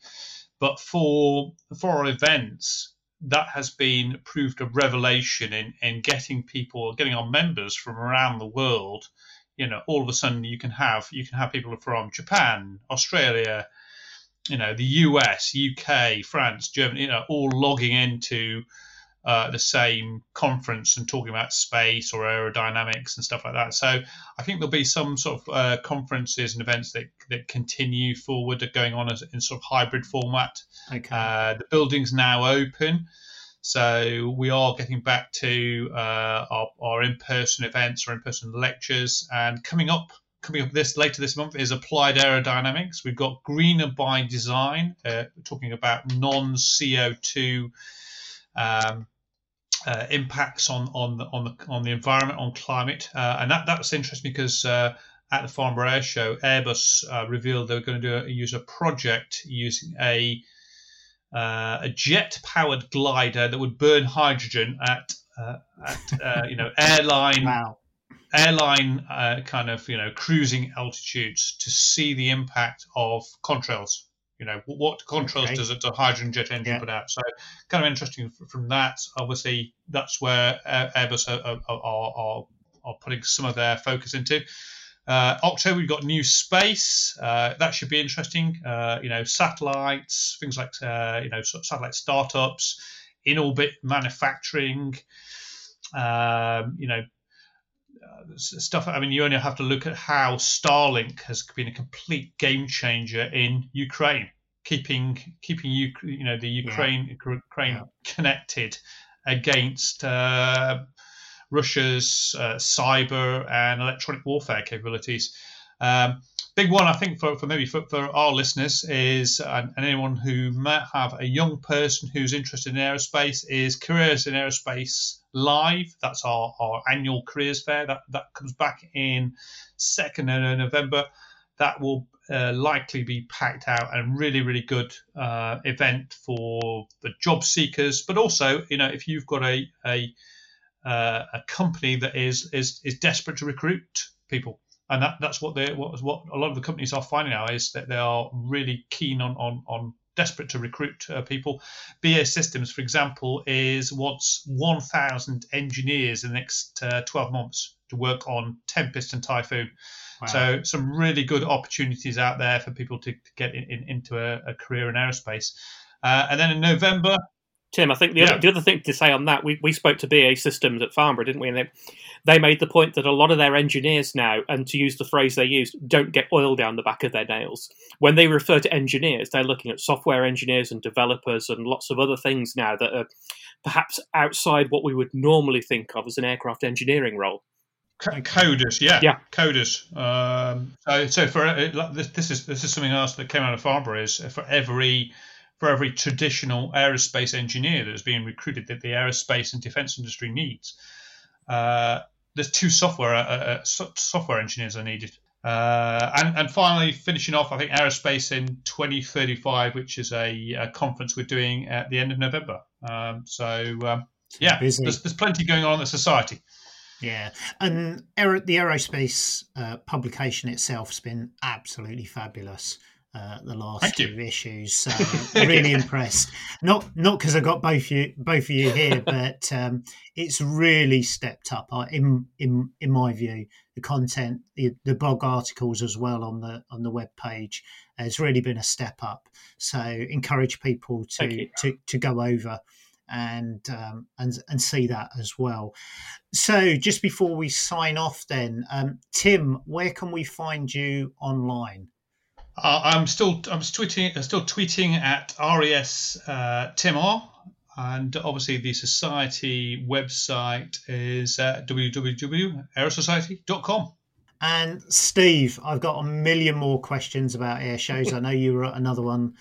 but for for our events, that has been proved a revelation in in getting people, getting our members from around the world. You know, all of a sudden you can have you can have people from Japan, Australia you know, the US, UK, France, Germany, you know, all logging into uh, the same conference and talking about space or aerodynamics and stuff like that. So I think there'll be some sort of uh, conferences and events that, that continue forward, going on as, in sort of hybrid format. Okay. Uh, the building's now open. So we are getting back to uh, our, our in-person events or in-person lectures, and coming up coming up this later this month is applied aerodynamics. We've got greener by design, uh, talking about non CO2 um, uh, impacts on on the, on the on the environment, on climate, uh, and that that's interesting because. Uh, at the Farnborough Air Show, Airbus uh, revealed they were going to do a, use a project using a uh, a jet-powered glider that would burn hydrogen at, at you know airline wow airline uh, kind of you know cruising altitudes to see the impact of contrails. You know what contrails okay. does a hydrogen jet engine yeah. put out? So kind of interesting from that. Obviously, that's where Airbus are, are, are, are putting some of their focus into. Uh, October, we've got new space. Uh, that should be interesting. Uh, you know, satellites, things like uh, you know satellite startups, in orbit manufacturing. Um, you know, stuff. I mean, you only have to look at how Starlink has been a complete game changer in Ukraine, keeping keeping you you know the Ukraine yeah. Ukraine yeah. connected against uh, Russia's uh, cyber and electronic warfare capabilities. Um, big one, I think, for, for maybe for, for our listeners is, and, and, anyone who might have a young person who's interested in aerospace, is Careers in Aerospace Live. That's our, our annual careers fair. That, that comes back in 2nd of November. That will uh, likely be packed out and really, really good uh, event for the job seekers, but also, you know, if you've got a, a uh, a company that is, is is desperate to recruit people and that, that's what they what, what a lot of the companies are finding now is that they are really keen on on, on desperate to recruit uh, people. BAE Systems, for example, is wants 1,000 engineers in the next uh, 12 months to work on Tempest and Typhoon. Wow. So some really good opportunities out there for people to, to get in, in, into a, a, career in aerospace. Uh, and then in November, Tim, I think the, yeah. other, the other thing to say on that, we, we spoke to BAE Systems at Farnborough, didn't we? And they, they made the point that a lot of their engineers now, and to use the phrase they used, don't get oil down the back of their nails. When they refer to engineers, they're looking at software engineers and developers and lots of other things now that are perhaps outside what we would normally think of as an aircraft engineering role. Coders, yeah, yeah, coders. Um, so, so for uh, this, this is this is something else that came out of Farnborough is for every for every traditional aerospace engineer that is being recruited that the aerospace and defense industry needs. Uh, there's two software uh, uh software engineers are needed. Uh, and, and finally, finishing off, I think aerospace in 2035, which is a, a conference we're doing at the end of November. Um, so um, yeah, there's, there's, plenty going on in the society. Yeah, and the aerospace uh, publication itself has been absolutely fabulous uh, the last two issues. So [LAUGHS] really impressed. Not not because I got both you both of you here, but um, it's really stepped up uh, in in in my view. The content, the, the blog articles as well on the on the web page has really been a step up. So encourage people to to, to go over and um, and and see that as well. So just before we sign off, then um, Tim, where can we find you online? Uh, I'm still I'm tweeting still tweeting at res uh, timor, and obviously the society website is uh, www.aerosociety.com. And Steve, I've got a million more questions about air shows. I know you were at another one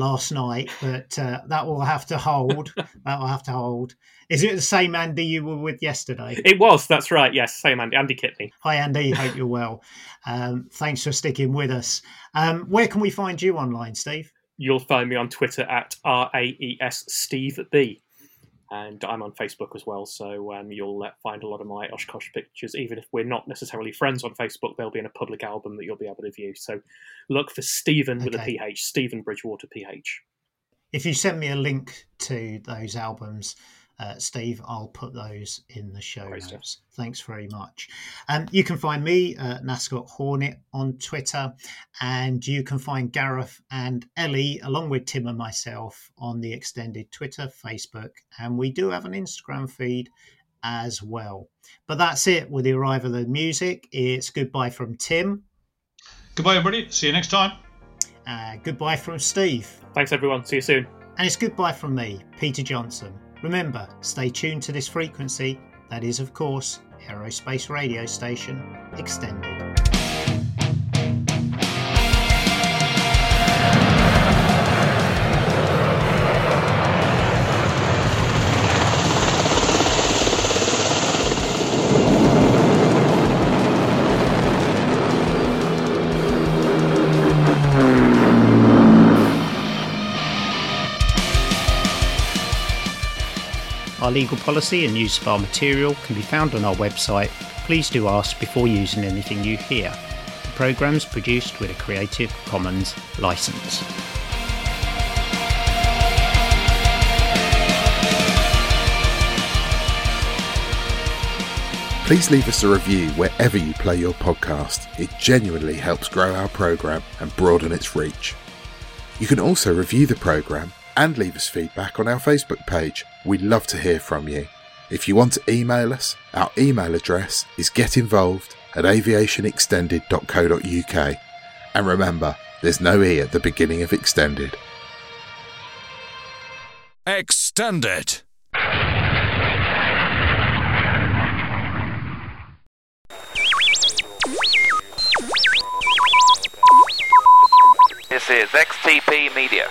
last night, but uh, that will have to hold. [LAUGHS] that will have to hold. Is it the same Andy you were with yesterday? It was. That's right. Yes, same Andy. Andy Kitney. Hi, Andy. Hope you're well. Um, thanks for sticking with us. Um, where can we find you online, Steve? You'll find me on Twitter at R A E S Steve B and I'm on Facebook as well. So um, you'll uh, find a lot of my Oshkosh pictures. Even if we're not necessarily friends on Facebook, they'll be in a public album that you'll be able to view. So look for Stephen okay. with a PH, Stephen Bridgewater PH. If you send me a link to those albums, uh, Steve, I'll put those in the show Great notes. Stuff. Thanks very much. Um, you can find me, uh, Nascot Hornet, on Twitter, and you can find Gareth and Ellie, along with Tim and myself, on the extended Twitter, Facebook, and we do have an Instagram feed as well. But that's it with the arrival of the music. It's goodbye from Tim. Goodbye, everybody. See you next time. Uh, goodbye from Steve. Thanks, everyone. See you soon. And it's goodbye from me, Peter Johnson. Remember, stay tuned to this frequency, that is, of course, Aerospace Radio Station Extended. Our legal policy and use of our material can be found on our website. Please do ask before using anything you hear. The programme is produced with a Creative Commons licence. Please leave us a review wherever you play your podcast. It genuinely helps grow our programme and broaden its reach. You can also review the programme and leave us feedback on our Facebook page. We'd love to hear from you. If you want to email us, our email address is getinvolved at aviationextended.co.uk. And remember, there's no E at the beginning of extended. Extended. This is XTP Media.